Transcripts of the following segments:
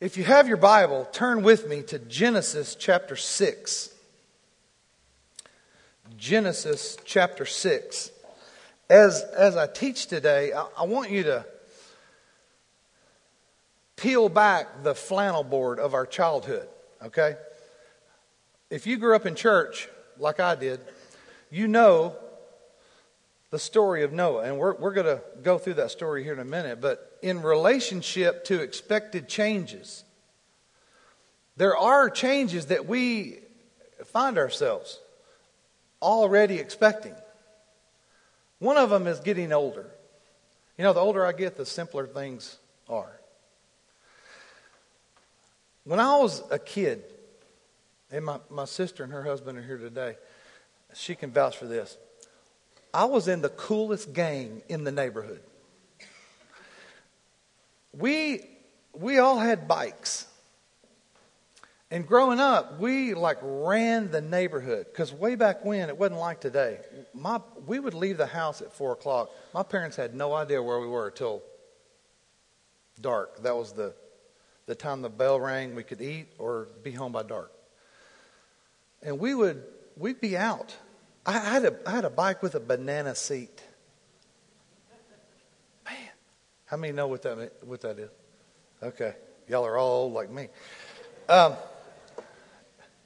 If you have your Bible, turn with me to Genesis chapter 6. Genesis chapter 6. As, as I teach today, I, I want you to peel back the flannel board of our childhood, okay? If you grew up in church like I did, you know the story of Noah. And we're, we're going to go through that story here in a minute. But in relationship to expected changes, there are changes that we find ourselves already expecting. One of them is getting older. You know, the older I get, the simpler things are. When I was a kid, and my, my sister and her husband are here today, she can vouch for this. I was in the coolest gang in the neighborhood. We, we all had bikes. And growing up, we like ran the neighborhood because way back when it wasn't like today. My, we would leave the house at four o'clock. My parents had no idea where we were till dark. That was the, the time the bell rang. We could eat or be home by dark. And we would we'd be out. I had a, I had a bike with a banana seat. Man, how many know what that what that is? Okay, y'all are all old like me. Um,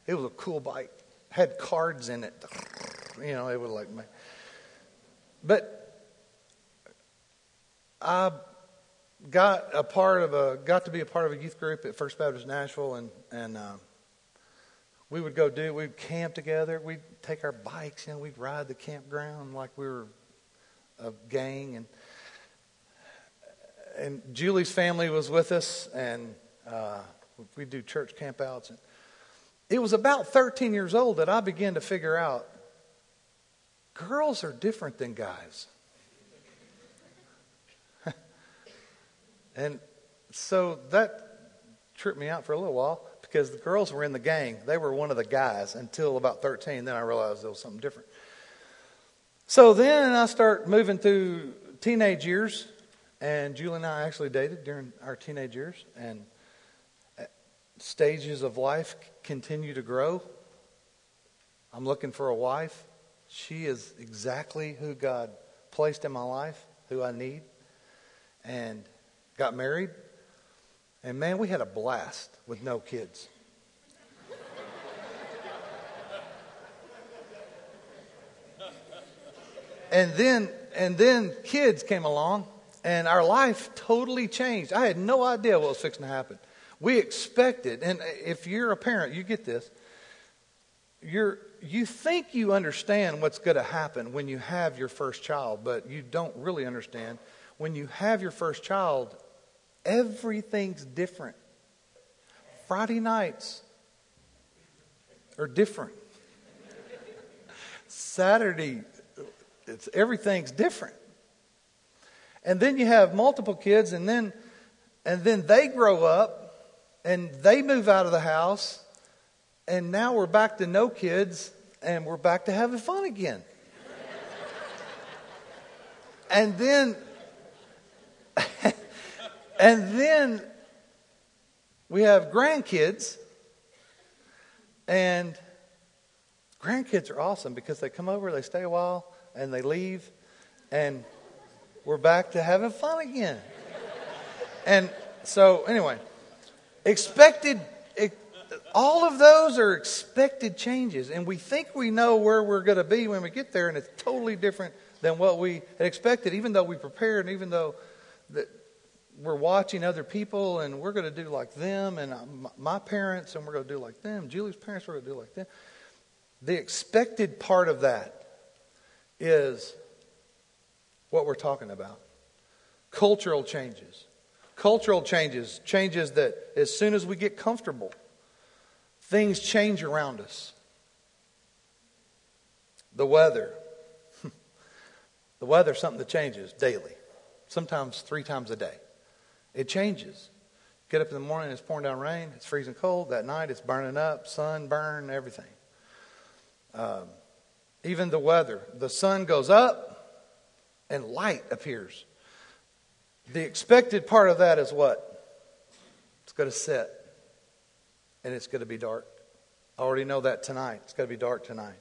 it was a cool bike. Had cards in it. You know, it was like me. But I got a part of a got to be a part of a youth group at First Baptist Nashville, and and uh, we would go do we'd camp together. We'd take our bikes, you know, we'd ride the campground like we were a gang, and and Julie's family was with us, and uh, we'd do church campouts. And it was about 13 years old that I began to figure out girls are different than guys. and so that tripped me out for a little while because the girls were in the gang. They were one of the guys until about 13. Then I realized there was something different. So then I start moving through teenage years, and Julie and I actually dated during our teenage years, and uh, stages of life continue to grow. I'm looking for a wife. She is exactly who God placed in my life, who I need. And got married. And man, we had a blast with no kids. and then and then kids came along and our life totally changed. I had no idea what was fixing to happen. We expected, and if you're a parent, you get this. You're, you think you understand what's going to happen when you have your first child, but you don't really understand. When you have your first child, everything's different. Friday nights are different. Saturday, it's, everything's different. And then you have multiple kids, and then, and then they grow up, and they move out of the house, and now we're back to no kids, and we're back to having fun again. and then, and then we have grandkids, and grandkids are awesome because they come over, they stay a while, and they leave, and we're back to having fun again. And so, anyway. Expected, all of those are expected changes. And we think we know where we're going to be when we get there, and it's totally different than what we had expected, even though we prepared, and even though that we're watching other people and we're going to do like them, and uh, my parents, and we're going to do like them. Julie's parents, we're going to do like them. The expected part of that is what we're talking about cultural changes. Cultural changes, changes that as soon as we get comfortable, things change around us. The weather. the weather something that changes daily, sometimes three times a day. It changes. Get up in the morning, it's pouring down rain, it's freezing cold. That night, it's burning up, sun, burn, everything. Um, even the weather. The sun goes up and light appears. The expected part of that is what? It's going to set, and it's going to be dark. I already know that tonight. It's going to be dark tonight.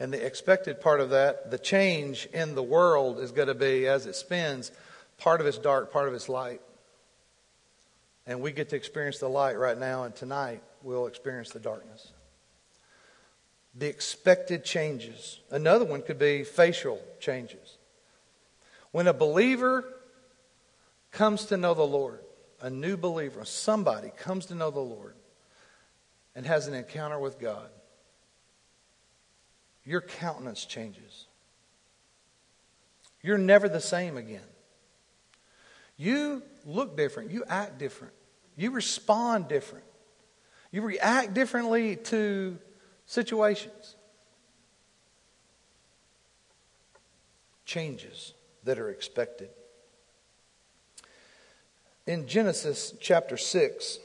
And the expected part of that, the change in the world is going to be as it spins, part of it's dark, part of it's light. And we get to experience the light right now, and tonight we'll experience the darkness. The expected changes. Another one could be facial changes. When a believer comes to know the Lord, a new believer, somebody comes to know the Lord and has an encounter with God, your countenance changes. You're never the same again. You look different. You act different. You respond different. You react differently to situations. Changes that are expected. In Genesis chapter 6,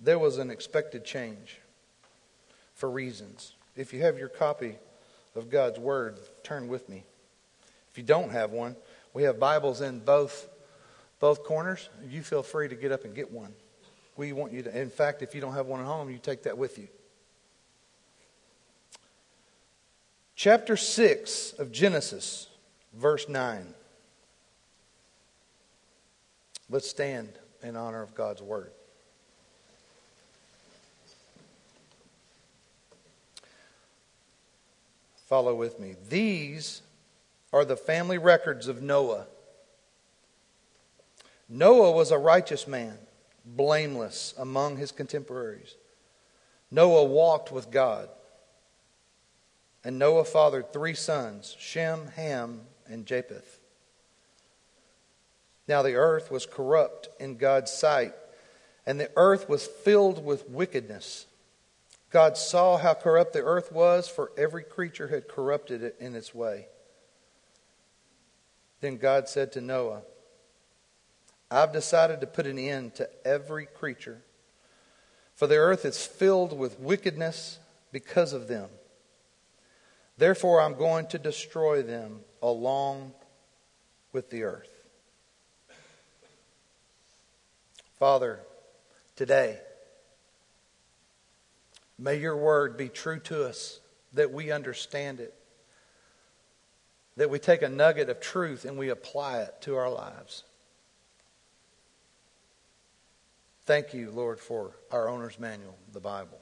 there was an expected change for reasons. If you have your copy of God's Word, turn with me. If you don't have one, we have Bibles in both, both corners. You feel free to get up and get one. We want you to, in fact, if you don't have one at home, you take that with you. Chapter 6 of Genesis, verse 9. Let's stand in honor of God's word. Follow with me. These are the family records of Noah. Noah was a righteous man, blameless among his contemporaries. Noah walked with God. And Noah fathered three sons Shem, Ham, and Japheth. Now the earth was corrupt in God's sight, and the earth was filled with wickedness. God saw how corrupt the earth was, for every creature had corrupted it in its way. Then God said to Noah, I've decided to put an end to every creature, for the earth is filled with wickedness because of them. Therefore, I'm going to destroy them along with the earth. Father, today, may your word be true to us, that we understand it, that we take a nugget of truth and we apply it to our lives. Thank you, Lord, for our owner's manual, the Bible.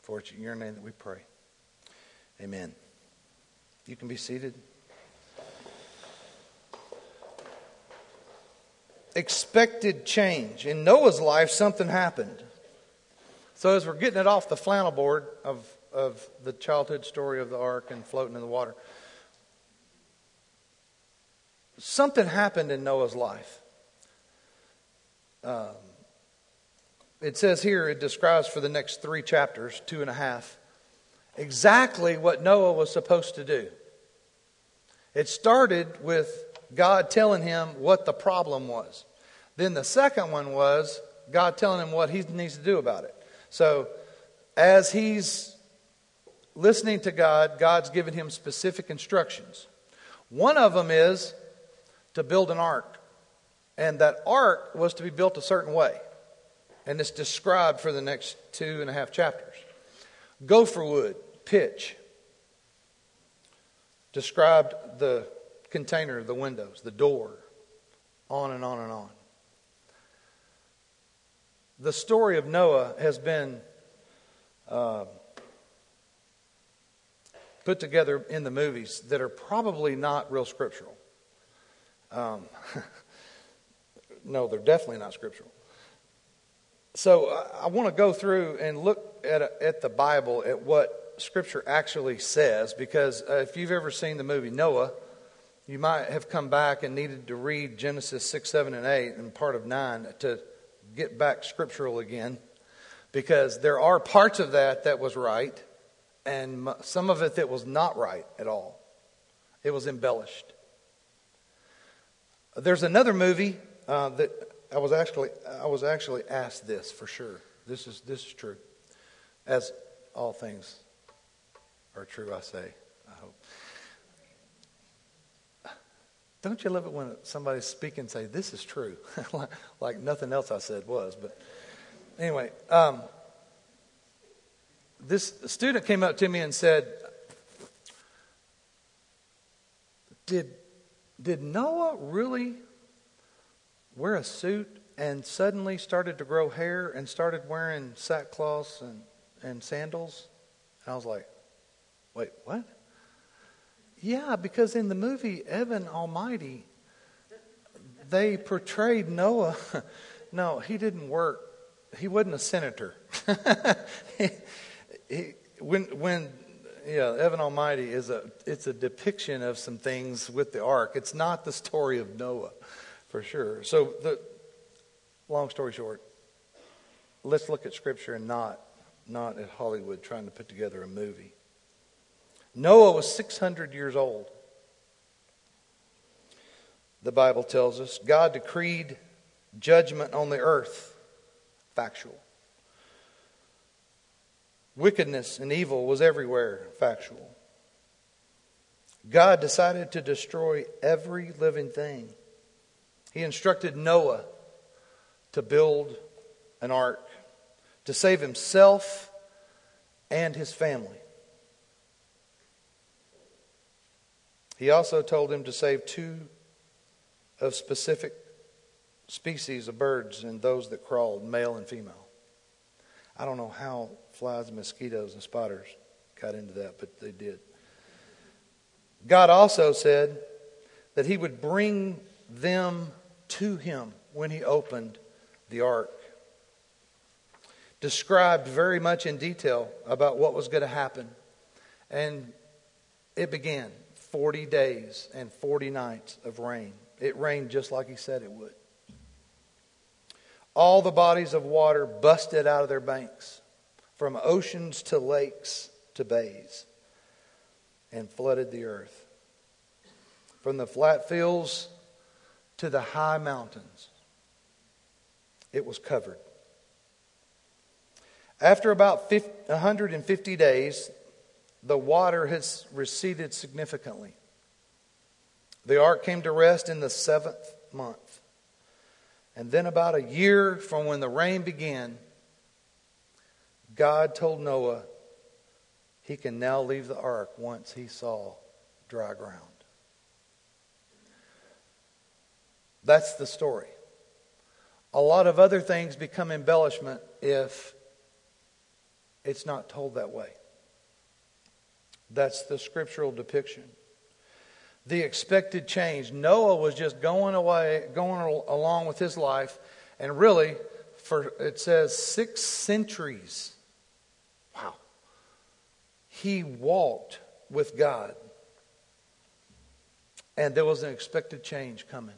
For it's in your name that we pray. Amen. You can be seated. expected change. In Noah's life, something happened. So, as we're getting it off the flannel board of, of the childhood story of the ark and floating in the water, something happened in Noah's life. Um, it says here, it describes for the next three chapters, two and a half, exactly what Noah was supposed to do. It started with God telling him what the problem was. Then the second one was God telling him what he needs to do about it. So as he's listening to God, God's given him specific instructions. One of them is to build an ark. And that ark was to be built a certain way. And it's described for the next two and a half chapters. Gopher wood, pitch, described the container, of the windows, the door, on and on and on. The story of Noah has been uh, put together in the movies that are probably not real scriptural. Um, no, they're definitely not scriptural. So I, I want to go through and look at, a, at the Bible at what Scripture actually says, because uh, if you've ever seen the movie Noah, you might have come back and needed to read Genesis 6, 7, and 8 and part of 9 to get back scriptural again because there are parts of that that was right and some of it that was not right at all. It was embellished. There's another movie uh, that I was actually I was actually asked this for sure. This is this is true, as all things are true. I say. I hope. Don't you love it when somebody's speaking and say, This is true? like nothing else I said was. But anyway, um, this student came up to me and said, Did, did Noah really wear a suit and suddenly started to grow hair and started wearing sackcloths and, and sandals? And I was like, Wait, what? Yeah, because in the movie Evan Almighty, they portrayed Noah. no, he didn't work. He wasn't a senator. he, he, when when yeah, Evan Almighty is a it's a depiction of some things with the ark. It's not the story of Noah, for sure. So the long story short, let's look at Scripture and not not at Hollywood trying to put together a movie. Noah was 600 years old. The Bible tells us God decreed judgment on the earth. Factual. Wickedness and evil was everywhere. Factual. God decided to destroy every living thing. He instructed Noah to build an ark to save himself and his family. He also told him to save two of specific species of birds and those that crawled, male and female. I don't know how flies mosquitoes and spiders got into that, but they did. God also said that he would bring them to him when he opened the ark. Described very much in detail about what was going to happen. And it began. 40 days and 40 nights of rain. It rained just like he said it would. All the bodies of water busted out of their banks, from oceans to lakes to bays, and flooded the earth. From the flat fields to the high mountains, it was covered. After about 150 days, the water has receded significantly. The ark came to rest in the seventh month. And then, about a year from when the rain began, God told Noah he can now leave the ark once he saw dry ground. That's the story. A lot of other things become embellishment if it's not told that way. That's the scriptural depiction. The expected change. Noah was just going away, going along with his life, and really, for it says six centuries. Wow. He walked with God. And there was an expected change coming.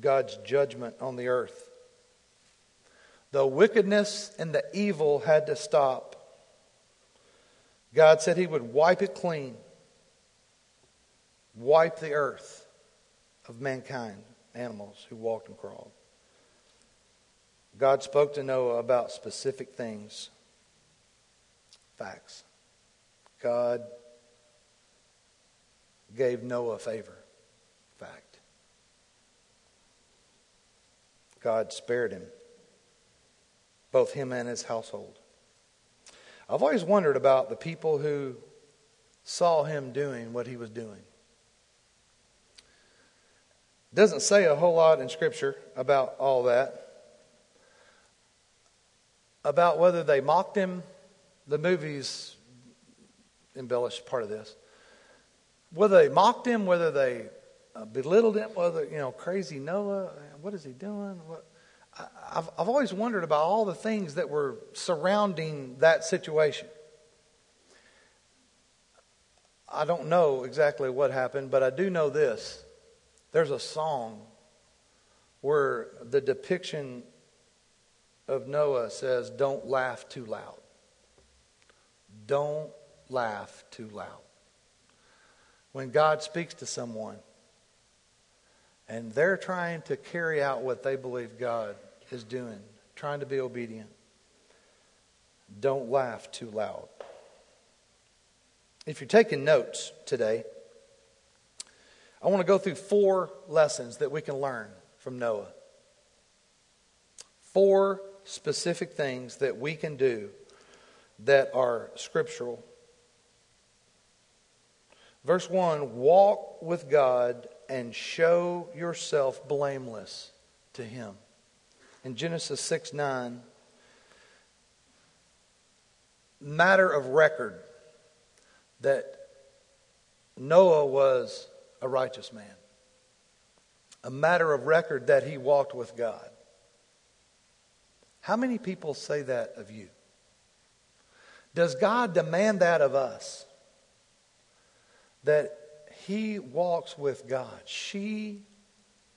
God's judgment on the earth. The wickedness and the evil had to stop. God said He would wipe it clean, wipe the earth of mankind, animals who walked and crawled. God spoke to Noah about specific things, facts. God gave Noah favor, fact. God spared him, both him and his household. I've always wondered about the people who saw him doing what he was doing. Doesn't say a whole lot in Scripture about all that. About whether they mocked him. The movies embellish part of this. Whether they mocked him, whether they uh, belittled him, whether, you know, crazy Noah, what is he doing? What, I've, I've always wondered about all the things that were surrounding that situation. I don't know exactly what happened, but I do know this. There's a song where the depiction of Noah says, Don't laugh too loud. Don't laugh too loud. When God speaks to someone, and they're trying to carry out what they believe God is doing, trying to be obedient. Don't laugh too loud. If you're taking notes today, I want to go through four lessons that we can learn from Noah. Four specific things that we can do that are scriptural. Verse 1 Walk with God and show yourself blameless to Him. In Genesis 6 9, matter of record that Noah was a righteous man. A matter of record that he walked with God. How many people say that of you? Does God demand that of us? That he walks with God. She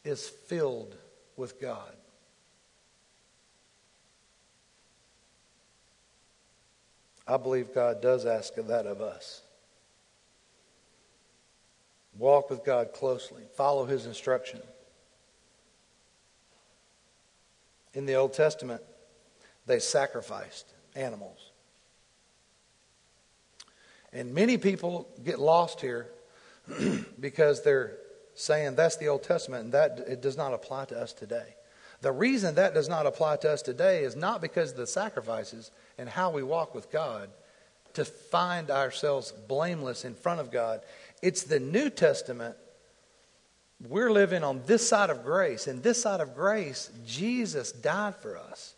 is filled with God. I believe God does ask that of us. Walk with God closely, follow his instruction. In the Old Testament, they sacrificed animals. And many people get lost here because they're saying that's the Old Testament and that it does not apply to us today. The reason that does not apply to us today is not because of the sacrifices and how we walk with God to find ourselves blameless in front of God. It's the New Testament. We're living on this side of grace. And this side of grace, Jesus died for us.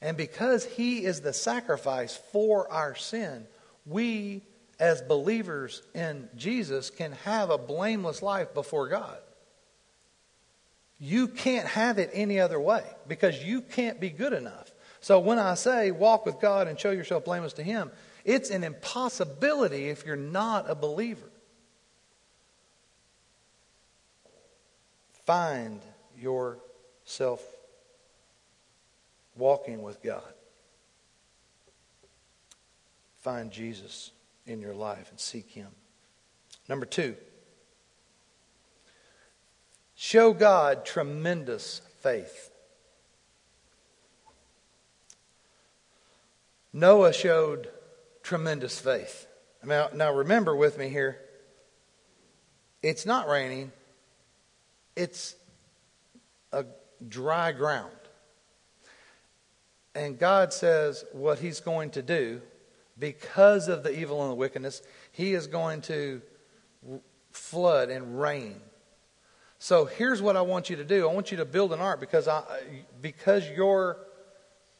And because he is the sacrifice for our sin, we as believers in Jesus can have a blameless life before God. You can't have it any other way because you can't be good enough. So when I say walk with God and show yourself blameless to Him, it's an impossibility if you're not a believer. Find yourself walking with God. Find Jesus in your life and seek Him. Number two, show God tremendous faith. Noah showed tremendous faith. Now, now remember with me here, it's not raining, it's a dry ground. And God says what He's going to do because of the evil and the wickedness, he is going to flood and rain. So here's what I want you to do. I want you to build an ark because I because you're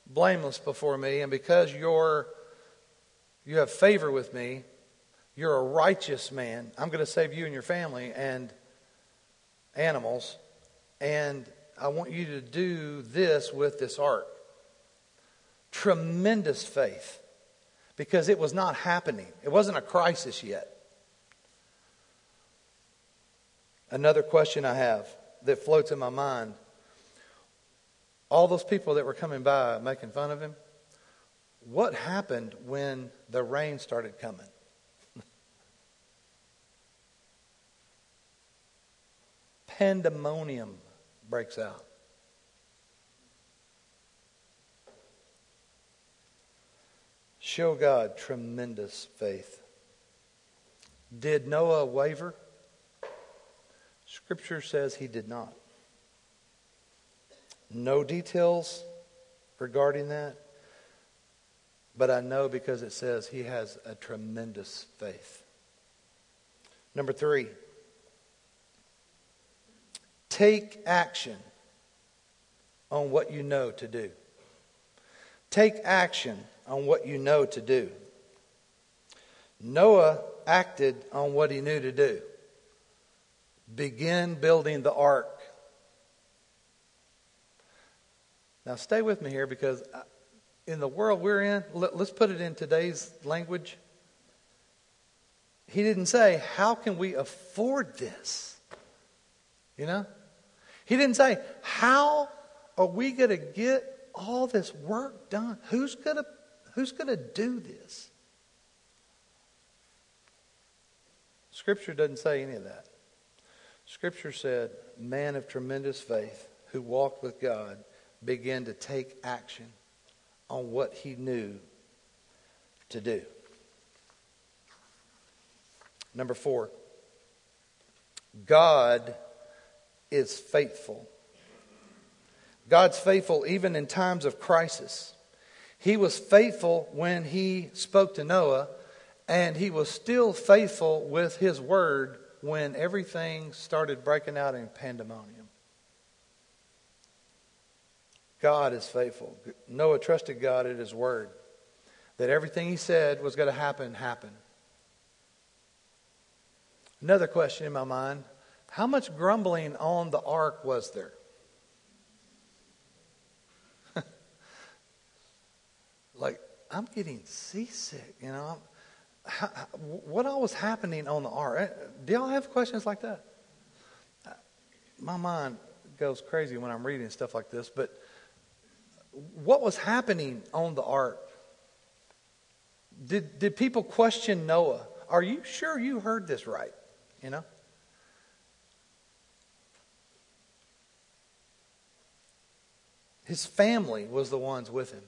blameless before me and because you're you have favor with me, you're a righteous man. I'm going to save you and your family and animals and I want you to do this with this ark. Tremendous faith because it was not happening. It wasn't a crisis yet. Another question I have that floats in my mind all those people that were coming by making fun of him, what happened when the rain started coming? Pandemonium breaks out. Show God tremendous faith. Did Noah waver? Scripture says he did not. No details regarding that, but I know because it says he has a tremendous faith. Number three, take action on what you know to do. Take action on what you know to do. Noah acted on what he knew to do. Begin building the ark. Now, stay with me here because in the world we're in, let's put it in today's language. He didn't say, How can we afford this? You know? He didn't say, How are we going to get all this work done? Who's going to Who's going to do this? Scripture doesn't say any of that. Scripture said, man of tremendous faith who walked with God began to take action on what he knew to do. Number four, God is faithful. God's faithful even in times of crisis. He was faithful when he spoke to Noah, and he was still faithful with his word when everything started breaking out in pandemonium. God is faithful. Noah trusted God at his word that everything he said was going to happen, happen. Another question in my mind how much grumbling on the ark was there? like, I'm getting seasick, you know. How, what all was happening on the ark? Eh, do y'all have questions like that? My mind goes crazy when I'm reading stuff like this, but what was happening on the ark? Did, did people question Noah? Are you sure you heard this right? You know? His family was the ones with him.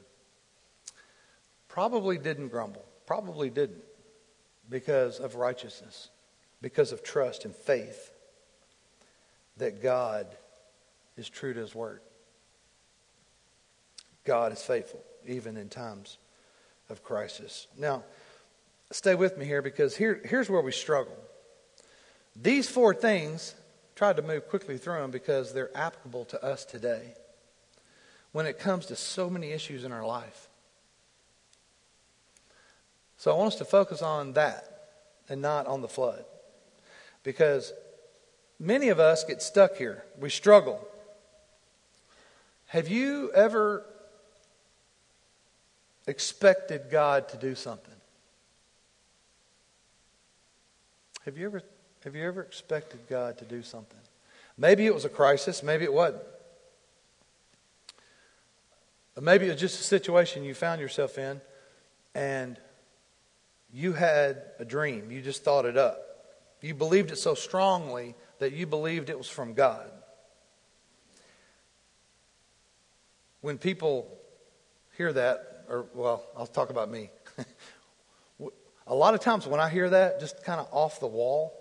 Probably didn't grumble. Probably didn't because of righteousness, because of trust and faith that God is true to his word. God is faithful, even in times of crisis. Now, stay with me here because here, here's where we struggle. These four things, tried to move quickly through them because they're applicable to us today when it comes to so many issues in our life. So I want us to focus on that and not on the flood. Because many of us get stuck here. We struggle. Have you ever expected God to do something? Have you ever have you ever expected God to do something? Maybe it was a crisis, maybe it wasn't. Maybe it was just a situation you found yourself in and you had a dream. You just thought it up. You believed it so strongly that you believed it was from God. When people hear that, or, well, I'll talk about me. a lot of times when I hear that, just kind of off the wall,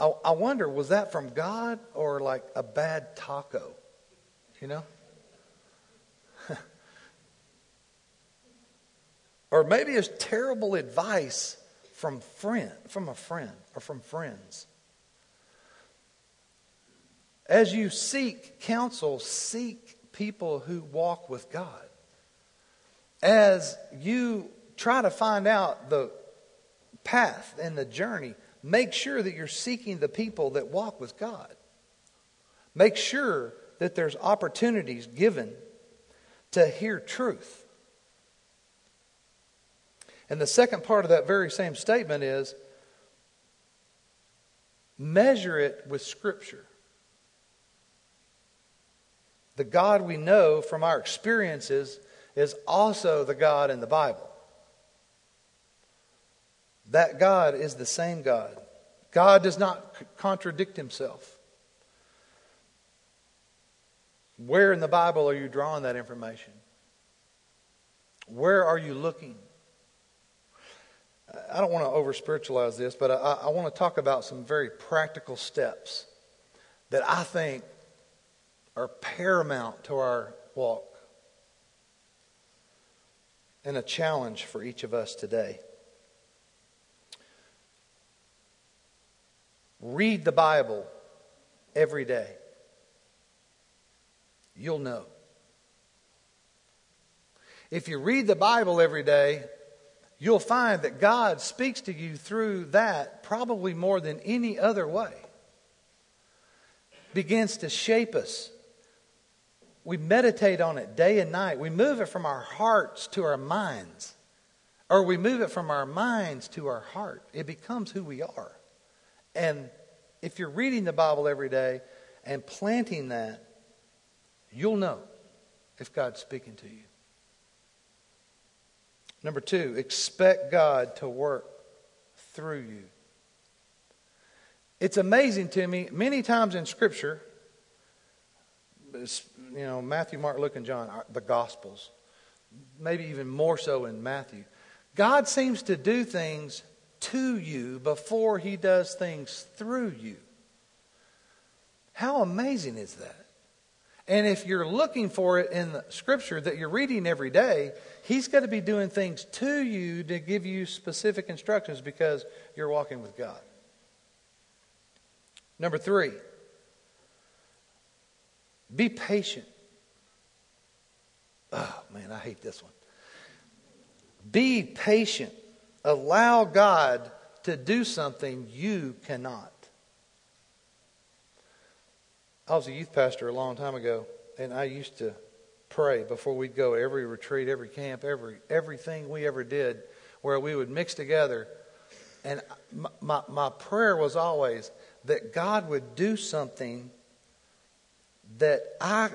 I, I wonder, was that from God or like a bad taco? You know? Or maybe it's terrible advice from friend, from a friend or from friends. As you seek counsel, seek people who walk with God. As you try to find out the path and the journey, make sure that you're seeking the people that walk with God. Make sure that there's opportunities given to hear truth. And the second part of that very same statement is measure it with Scripture. The God we know from our experiences is also the God in the Bible. That God is the same God. God does not contradict himself. Where in the Bible are you drawing that information? Where are you looking? I don't want to over spiritualize this, but I, I want to talk about some very practical steps that I think are paramount to our walk and a challenge for each of us today. Read the Bible every day. You'll know. If you read the Bible every day, you'll find that God speaks to you through that probably more than any other way. Begins to shape us. We meditate on it day and night. We move it from our hearts to our minds, or we move it from our minds to our heart. It becomes who we are. And if you're reading the Bible every day and planting that, you'll know if God's speaking to you. Number two, expect God to work through you. It's amazing to me, many times in Scripture, you know, Matthew, Mark, Luke, and John, the Gospels, maybe even more so in Matthew, God seems to do things to you before he does things through you. How amazing is that? And if you're looking for it in the scripture that you're reading every day, he's going to be doing things to you to give you specific instructions because you're walking with God. Number three, be patient. Oh, man, I hate this one. Be patient. Allow God to do something you cannot. I was a youth pastor a long time ago, and I used to pray before we'd go every retreat, every camp, every everything we ever did, where we would mix together. And my, my, prayer was always that God would do something that I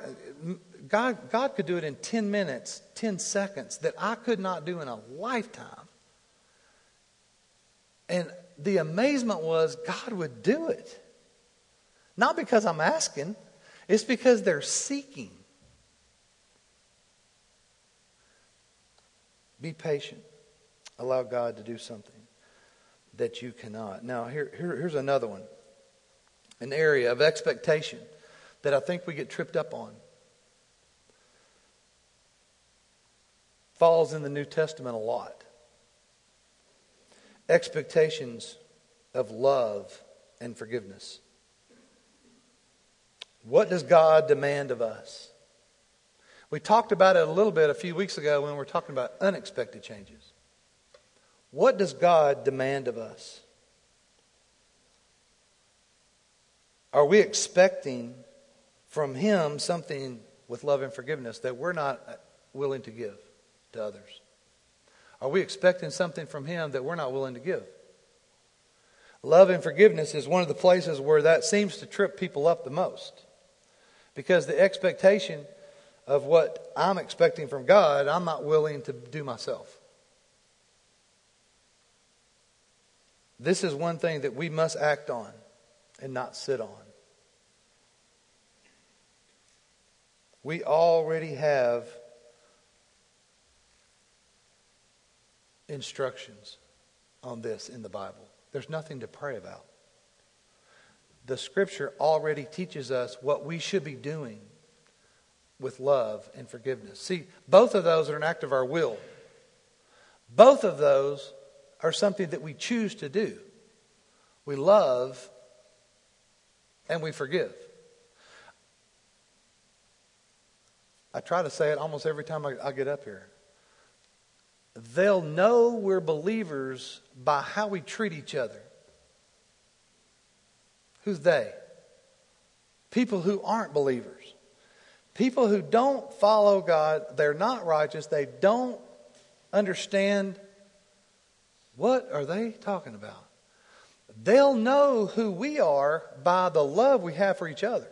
God God could do it in 10 minutes, 10 seconds that I could not do in a lifetime. And the amazement was God would do it. Not because I'm asking, it's because they're seeking. Be patient. Allow God to do something that you cannot. Now, here, here, here's another one an area of expectation that I think we get tripped up on. Falls in the New Testament a lot. Expectations of love and forgiveness. What does God demand of us? We talked about it a little bit a few weeks ago when we were talking about unexpected changes. What does God demand of us? Are we expecting from Him something with love and forgiveness that we're not willing to give to others? Are we expecting something from Him that we're not willing to give? Love and forgiveness is one of the places where that seems to trip people up the most. Because the expectation of what I'm expecting from God, I'm not willing to do myself. This is one thing that we must act on and not sit on. We already have instructions on this in the Bible. There's nothing to pray about. The scripture already teaches us what we should be doing with love and forgiveness. See, both of those are an act of our will. Both of those are something that we choose to do. We love and we forgive. I try to say it almost every time I, I get up here. They'll know we're believers by how we treat each other. Who's they? People who aren't believers. People who don't follow God, they're not righteous, they don't understand what are they talking about? They'll know who we are by the love we have for each other.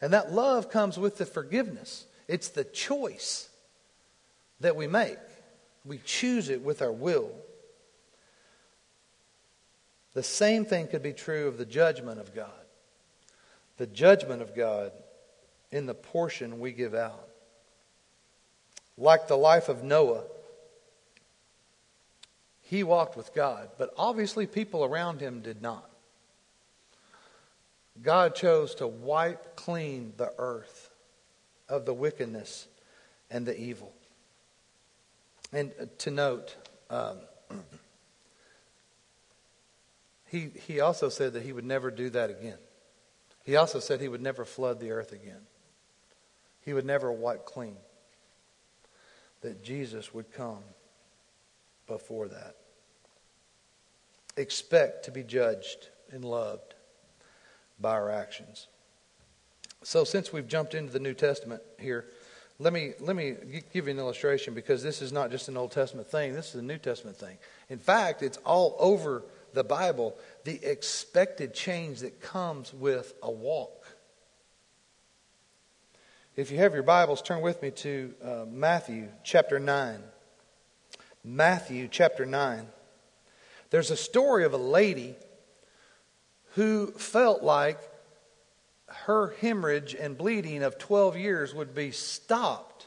And that love comes with the forgiveness. It's the choice that we make. We choose it with our will. The same thing could be true of the judgment of God. The judgment of God in the portion we give out. Like the life of Noah, he walked with God, but obviously people around him did not. God chose to wipe clean the earth of the wickedness and the evil. And to note, um, he, he also said that he would never do that again. He also said he would never flood the earth again. He would never wipe clean. That Jesus would come before that expect to be judged and loved by our actions. So, since we've jumped into the New Testament here, let me, let me give you an illustration because this is not just an Old Testament thing, this is a New Testament thing. In fact, it's all over the Bible the expected change that comes with a walk. If you have your Bibles, turn with me to uh, Matthew chapter 9. Matthew chapter 9. There's a story of a lady who felt like her hemorrhage and bleeding of 12 years would be stopped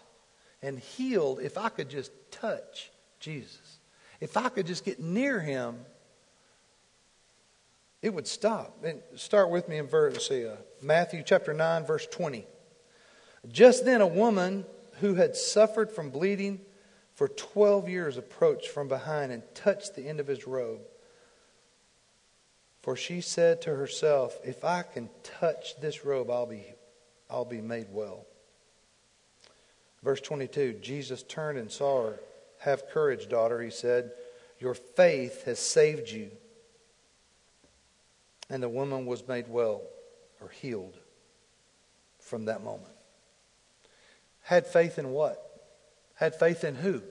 and healed if I could just touch Jesus. If I could just get near him it would stop. And start with me in verse, uh, Matthew chapter 9, verse 20. Just then, a woman who had suffered from bleeding for 12 years approached from behind and touched the end of his robe. For she said to herself, If I can touch this robe, I'll be, I'll be made well. Verse 22 Jesus turned and saw her. Have courage, daughter, he said. Your faith has saved you. And the woman was made well or healed from that moment. Had faith in what? Had faith in who?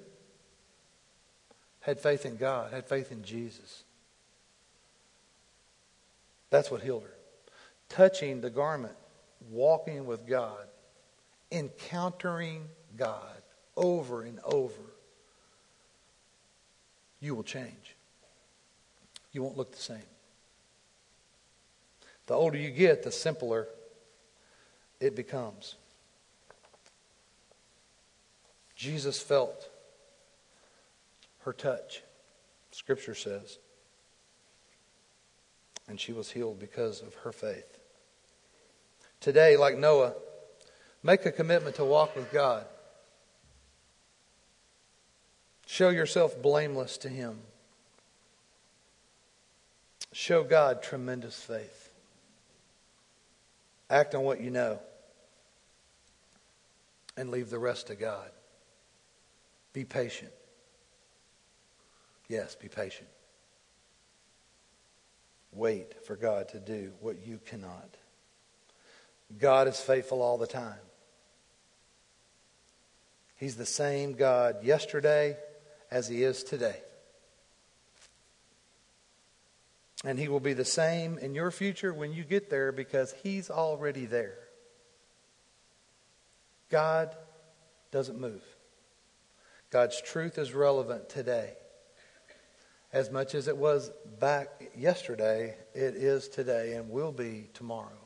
Had faith in God, had faith in Jesus. That's what healed her. Touching the garment, walking with God, encountering God over and over, you will change. You won't look the same. The older you get, the simpler it becomes. Jesus felt her touch, Scripture says. And she was healed because of her faith. Today, like Noah, make a commitment to walk with God. Show yourself blameless to Him. Show God tremendous faith. Act on what you know and leave the rest to God. Be patient. Yes, be patient. Wait for God to do what you cannot. God is faithful all the time. He's the same God yesterday as He is today. And He will be the same in your future when you get there because He's already there. God doesn't move. God's truth is relevant today. As much as it was back yesterday, it is today and will be tomorrow.